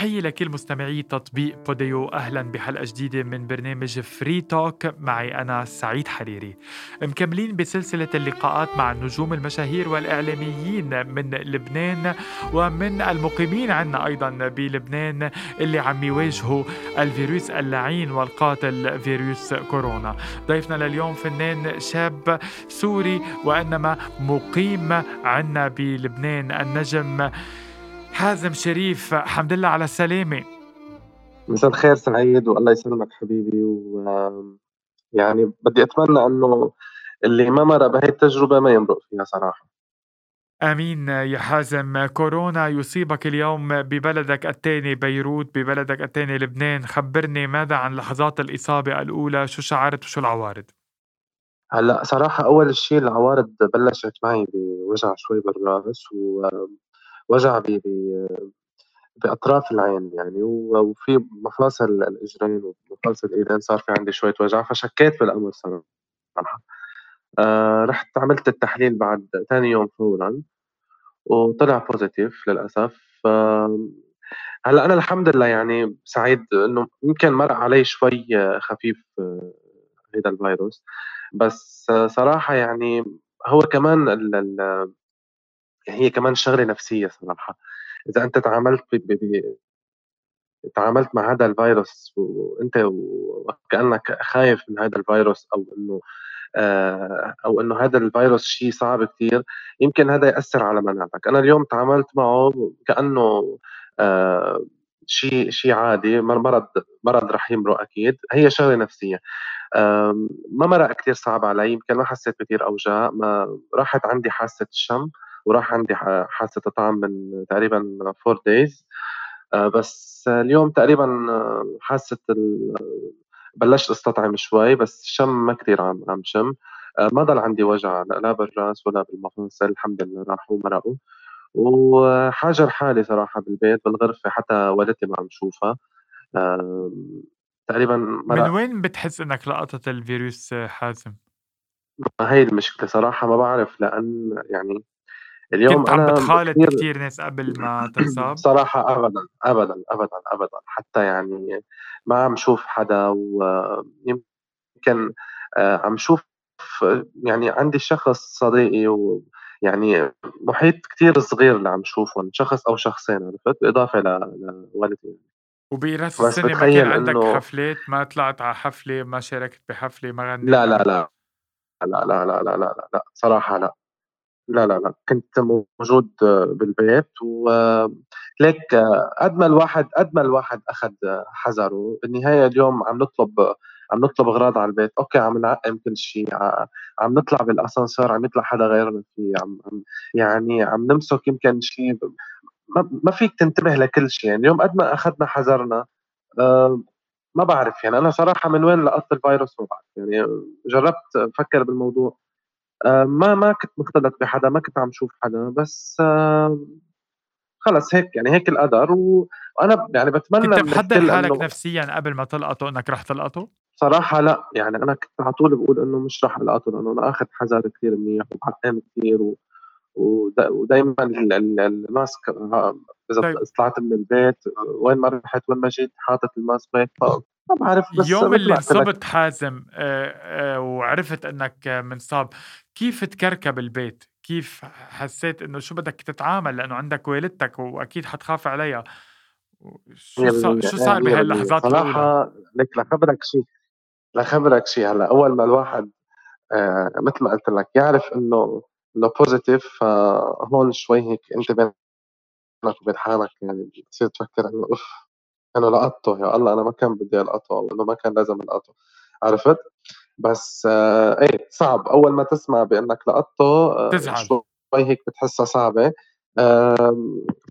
تحية لكل مستمعي تطبيق Podeo. أهلا بحلقة جديدة من برنامج Free Talk معي أنا سعيد حريري مكملين بسلسلة اللقاءات مع النجوم المشاهير والإعلاميين من لبنان ومن المقيمين عنا أيضا بلبنان اللي عم يواجهوا الفيروس اللعين والقاتل فيروس كورونا. ضيفنا لليوم فنان شاب سوري وإنما مقيم عنا بلبنان النجم حازم شريف حمد لله على السلامة. مساء الخير سعيد والله يسلمك حبيبي. و يعني بدي أتمنى إنه اللي ما مر بهي التجربة ما يمرق فيها صراحة. آمين يا حازم. كورونا يصيبك اليوم ببلدك الثاني بيروت ببلدك الثاني لبنان. خبرني ماذا عن لحظات الإصابة الأولى؟ شو شعرت وشو العوارض؟ هلأ صراحة أول شيء العوارض بلشت معي بوجع شوي بالراس و وجع ب بأطراف العين يعني وفي مفاصل الإجرين ومفاصل الإيدين صار في عندي شوية وجع فشكيت بالأمر صراحة. آه رحت عملت التحليل بعد ثاني يوم فورا وطلع بوزيتيف للأسف. آه هلأ أنا الحمد لله يعني سعيد إنه يمكن مر علي شوي خفيف آه، هذا الفيروس. بس صراحة يعني هو كمان هي كمان شغلة نفسية صراحة. إذا أنت تعاملت ب... ب... تعاملت مع هذا الفيروس وأنت وكأنك خايف من هذا الفيروس أو إنه آه، أو إنه هذا الفيروس شيء صعب كثير يمكن هذا يأثر على مناعتك. أنا اليوم تعاملت معه كأنه آه، شيء شيء عادي مرض مرض رح يمرق أكيد. هي شغلة نفسية. ما مرق كثير صعب علي يمكن ما حسيت بكثير أوجاع ما راحت عندي حاسة الشم. وراح عندي حاسة طعم من تقريبا فور دايز آه، بس اليوم تقريبا آه، حاسة بلشت أستطعم شوي بس الشم ما كثير عم عم شم. آه، ما ضل عندي وجع لا بالرأس ولا بالمفاصل الحمد لله راحوا مرقوا وحاجر حالي صراحة بالبيت بالغرفة حتى والدتي ما عم شوفها تقريبا من وين بتحس إنك لقطت الفيروس حازم؟ هي المشكلة صراحة ما بعرف لأن يعني اليوم كنت عم بتخالط كثير ناس قبل ما تنصاب؟ صراحة أبدا أبدا أبدا أبدا. حتى يعني ما عم شوف حدا ويمكن آه، عم شوف يعني عندي شخص صديقي ويعني محيط كثير صغير اللي عم شوفهم شخص أو شخصين عرفت؟ بالإضافة لوالدي وبراس السنة ما كان عندك إنه... حفلات؟ ما طلعت على حفلة؟ ما شاركت بحفلة؟ ما غنيت لا لا. لا لا لا لا لا لا لا. صراحة لا. لا لا لا كنت موجود بالبيت وليك قد ما الواحد قد ما الواحد أخذ حذره. بالنهاية اليوم عم نطلب عم نطلب أغراض على البيت. أوكي عم نعقم كل شيء عم نطلع بالأسانسير عم يطلع حدا غيرنا فيه عم يعني عم نمسك يمكن شيء ما فيك تنتبه لكل شيء. يعني اليوم قد ما أخذنا حذرنا. ما بعرف يعني أنا صراحة من وين لقطت الفيروس ما بعرف. يعني جربت أفكر بالموضوع. آه، ما ما كنت مختلط بحدا ما كنت عم شوف حدا بس آه، خلص هيك يعني هيك القدر وأنا يعني بتمنى كنت محضر حالك نفسيا قبل ما تلقطه إنك رح تلقطه؟ صراحة لا يعني أنا كنت على طول بقول إنه مش رح ألقطه لأنه أنا آخذ حذر كثير منيح وحقان كثير و... ودائما الماسك إذا طيب. طلعت من البيت وين ما رحت وين ما جيت حاطط الماسك هيك ما بعرف بس يوم اللي انصبت حازم آه، آه، وعرفت إنك منصاب كيف تكركب البيت؟ كيف حسيت إنه شو بدك تتعامل؟ لأنه عندك والدتك وأكيد حتخاف عليها. شو صار شو صار بهاللحظات صراحة لك لخبرك شيء لخبرك شيء هلأ. أول ما الواحد آه مثل ما قلت لك يعرف إنه إنه بوزيتيف فهون شوي هيك انت بينك وبين حالك يعني بتصير تفكر إنه أوف. أنا لقطته يا الله أنا ما كان بدي القطة أو إنه ما كان لازم القطة عرفت؟ بس آه إيه صعب أول ما تسمع بإنك لقطته آه تزعل شوي هيك بتحسها صعبة آه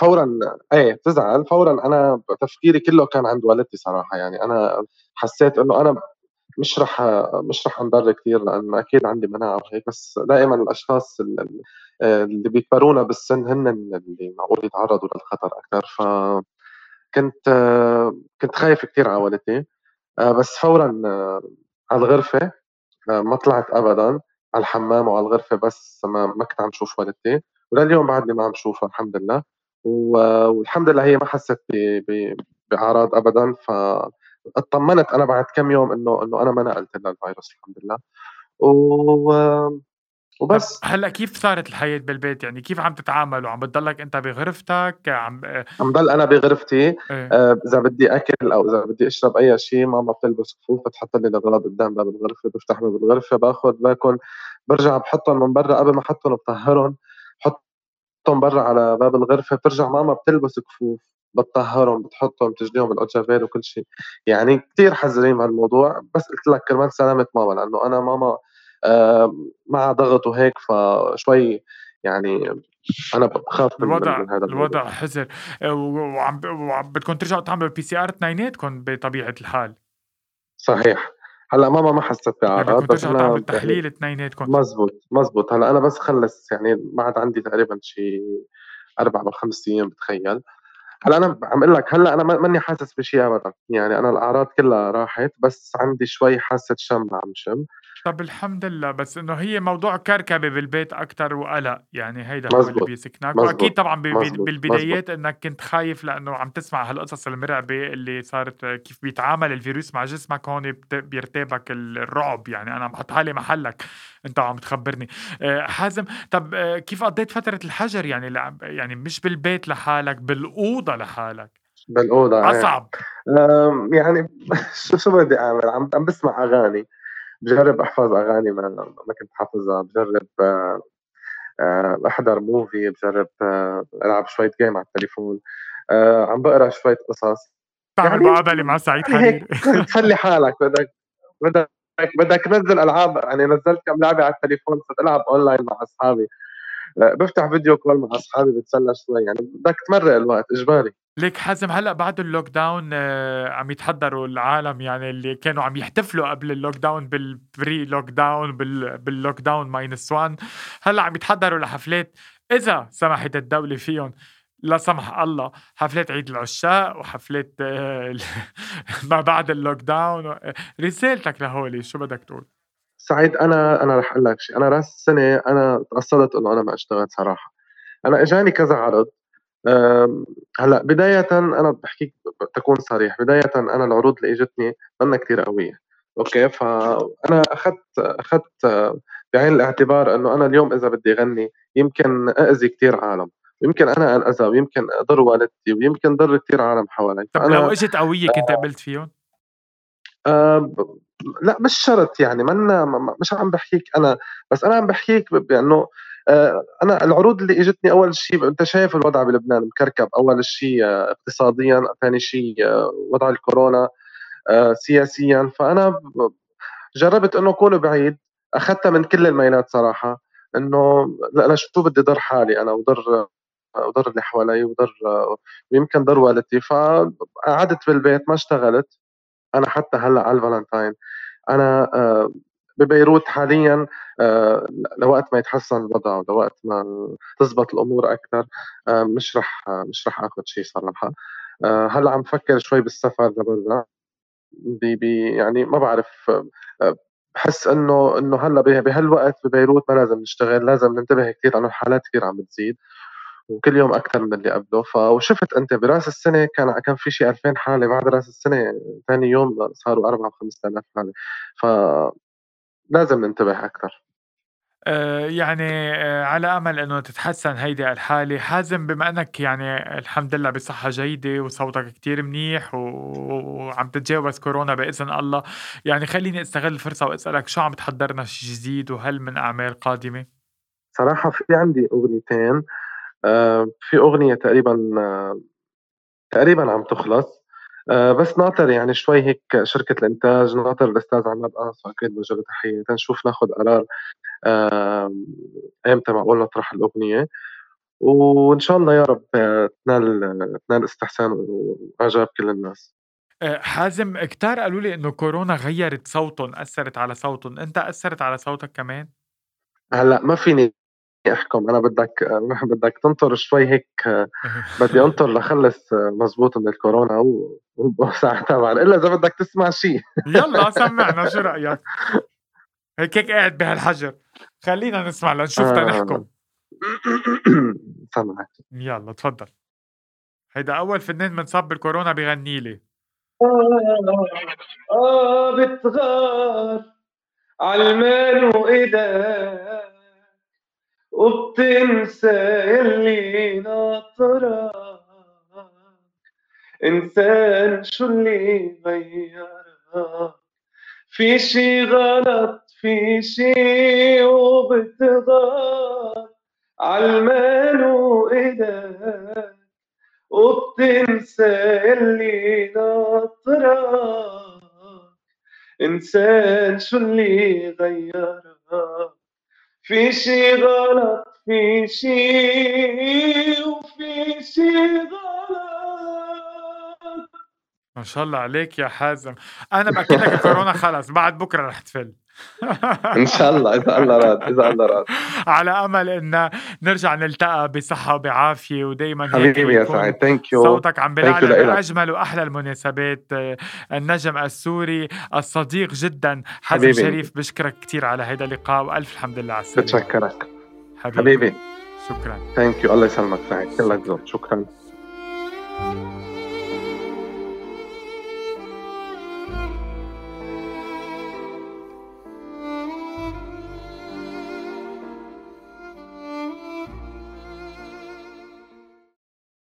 فورا إيه بتزعل فورا أنا تفكيري كله كان عند والدتي صراحة يعني أنا حسيت إنه أنا مش رح مش رح انضر كثير لأن أكيد عندي مناعة وهيك بس دائما الأشخاص اللي بيكبرونا بالسن هن اللي معقول يتعرضوا للخطر أكثر ف كنت كنت خايف كثير على والدتي آه، بس فورا آه، على الغرفة آه، ما طلعت أبدا على الحمام وعلى الغرفة بس ما, ما كنت عم شوف والدتي ولليوم بعدني ما عم شوفها الحمد لله والحمد لله هي ما حسّت ب ب بأعراض أبدًا، فاتطمنت أنا بعد كام يوم إنه إنه أنا ما نقلت لها الفيروس الحمد لله، و وبس. هلأ كيف صارت الحياة بالبيت؟ يعني كيف عم تتعاملوا؟ عم بتضلّك أنت بغرفتك عم آآ عم ضل أنا بغرفتي إيه، آآ إذا بدي آكل أو إذا بدي أشرب أي شي ماما بتلبس كفوف بتحط لي الأغراض قدّام باب الغرفة، بافتح باب الغرفة باخُد باكل، بارجع باحطّن من برّا قبل ما أحطّن بطهّرن، باحطّن برّا على باب الغرفة، بترجع ماما بتلبس كفوف، بتطهّرن، بتحطّن، بتجليهم بالأوتجافيل وكل شي، يعني كتير حذرين بهالموضوع، بس قُلت لك كرمال سلامة ماما، لإنه أنا ماما آآ معها ضغط وهيك فشوي يعني من من الوضع من هذا. الوضع حِزر و وعم بدكم ترجعوا تعملوا PCR اتنيناتكم بطبيعة الحال، صحيح. هلأ ماما ما حسّت يعني بأعراض، بدكم بس ترجعوا تعملوا أنا يعني التحليل اتنيناتكم. مضبوط، مضبوط. هلأ أنا بس خلّص يعني بعد عندي تقريبًا شي 4 أو 5 أيام باتخيّل. هلأ أنا ب عم أقول لك هلأ أنا ما ماني حاسس بشي أبدًا، يعني أنا الأعراض كلّها راحت، بس عندي شوي حاسة شَم عم شم. طَب الحمد لله، بس إنه هي موضوع كركبة بالبيت أكتر وقلق، يعني هيدا هو اللي بيسكنك، مضبوط، طبعًا. بالبدايات إنّك كنت خايف لإنه عم تسمع هالقصص المرعبة اللي صارت كيف بيتعامل الفيروس مع جسمك، هون بيرتابك ال الرعب، يعني أنا عم باحط حالي محلك أنت وعم تخبّرني. آآ حازم طَب آآ كيف قضّيت فترة الحجر يعني يعني مش بالبيت لحالك، لحالك، بالأوضة إيه. أصعب. آمم يعني شو شو بدي أعمل؟ عم عم باسمع أغاني، باجرّب أحفظ أغاني ما ما كنت حافظها، باجرّب آآ باحضر movie باجرّب ألعب شوية game على التليفون، عم باقرا شوية قصص، تعمل يعني مقابلة مع سعيد يعني حريري. تسلّي حالك بدك بدك بدك تنزّل ألعاب، يعني نزّلت كام لعبة على التليفون صرت ألعب online مع أصحابي، آآ بافتح video call مع أصحابي باتسلّى شوي، يعني بدك تمرّق الوقت إجباري. ليك حازم هلأ بعد الlock down عم يتحضّروا العالم يعني اللي كانوا عم يحتفلوا قبل الlock down بالpre lock down بال بالlock down -1 هلأ عم يتحضّروا لحفلات إذا سمحت الدولة فيهم لا سمح الله حفلات عيد العشاق وحفلات ال ما بعد الlock down رسالتك لهول شو بدك تقول؟ سعيد أنا أنا رح أقول لك شي، أنا راس السنة أنا اتأصّلت إنه أنا ما أشتغل صراحة، أنا إجاني كذا عرض. هلأ بدايةً أنا باحكيك ب تكون صريح، بدايةً أنا العروض اللي إجتني مَنّا كتير قوية، أوكي، فأنا أخدت أخدت بعين الاعتبار إنه أنا اليوم إذا بدي غني يمكن أأذي كتير عالم، ويمكن أنا أنأذى ويمكن أضر والدتي ويمكن ضر كتير عالم حوالي، طَب لو إجت قوية كنت قبلت فيهم؟ لأ مش شرط يعني مَنّا م م مش عم باحكيك أنا، بس أنا عم باحكيك ب بإنه آآ أنا العروض اللي إجتني أول شي أنت شايف الوضع بلبنان مكركب، أول شي اقتصاديًا، ثاني شي وضع الكورونا، سياسيًا، فأنا جرّبت إنه أكون بعيد، أخدتها من كل الميلات صراحة، إنه لأ لشو بدي ضر حالي أنا وضر وضر اللي حوالي وضر ويمكن ضر والدتي، فقعدت بالبيت ما اشتغلت. أنا حتى هلأ على الفالنتاين أنا آآ ببيروت حاليًا آآ لوقت ما يتحسّن الوضع ولوقت ما تزبط الأمور أكتر آآ مش رح مش رح آخُد شي صراحة. آآ هلأ عم فكّر شوي بالسفر لبرّا يعني ما بعرف آآ باحس إنه إنه هلأ ب بهالوقت ببيروت ما لازم نشتغل، لازم ننتبه كتير لإنه الحالات كتير عم بتزيد. وكل يوم أكتر من اللي قبله، ف وشُفت أنت برأس السنة كان كان في شي 2000 حالة، بعد رأس السنة. تاني يوم صاروا 4000 و5000 حالة، فلازم ننتبه أكتر. آآ يعني آآ على أمل إنه تتحسّن هيدي الحالة، حازم بما إنّك يعني الحمد لله بصحّة جيدة وصوتك كتير منيح وعم تتجاوز كورونا بإذن الله، يعني خلّيني أستغل الفرصة وأسألك شو عم تحضّر لنا شي جديد وهل من أعمال قادمة؟ صراحة في عندي أغنيتين، آآ في أغنية تقريبًا تقريبًا عم تخلص، آآ بس ناطر يعني شوي هيك شركة الإنتاج، ناطر الأستاذ عماد قاص أكيد بوجه له تحية، تنشوف ناخُد قرار إمتى معقول نطرح الأغنية. وإن شاء الله يا رب تنال تنال استحسان وإعجاب كل الناس. حازم كتار قالوا لي إنه كورونا غيّرت صوتٌ، أثّرت على صوتٌ، أنت أثّرت على صوتك كمان؟ هلأ ما فيني أحكُم، أنا بدك بدك تنطر شوي هيك بدي أنطر لأخلّص مضبوط من الكورونا و وساعتها بعد إلّا إذا بدك تسمع شي. يالّا سمّعنا شو رأيك؟ هيك هيك قاعد بهالحجر، خلّينا نسمع لنشوف. تنحكُم، سامعك. يالّا تفضّل. هيدا أول فنان منصاب بالكورونا بغني لي آه, آه بتغار عالمال وإيدك وبتنسى اللي ناطرك. إنسان شو اللي غيرك؟ في شي غلط في شي وبتغار عالمال وإيدك. وبتنسى اللي ناطرك. إنسان شو اللي غيرك؟ في شي غلط في شي وفي شي غلط ما شاء الله عليك يا حازم. أنا بأكد لك الكورونا خلص. بعد بكرة رح تفل. إن شاء الله إذا الله راد إذا الله راد. على أمل إن نرجع نلتقى بصحة وبعافية ودائما حبيبي يا سعيد. thank you صوتك عم بلعلع بأجمل وأحلى المناسبات النجم السوري الصديق جدا حازم شريف بشكرك كثير على هذا اللقاء وألف الحمد لله على السلامة. بتشكرك. حبيبي, حبيبي. شكرا. ثانك يو الله يسلمك سعيد. كلك ذوق شكرا.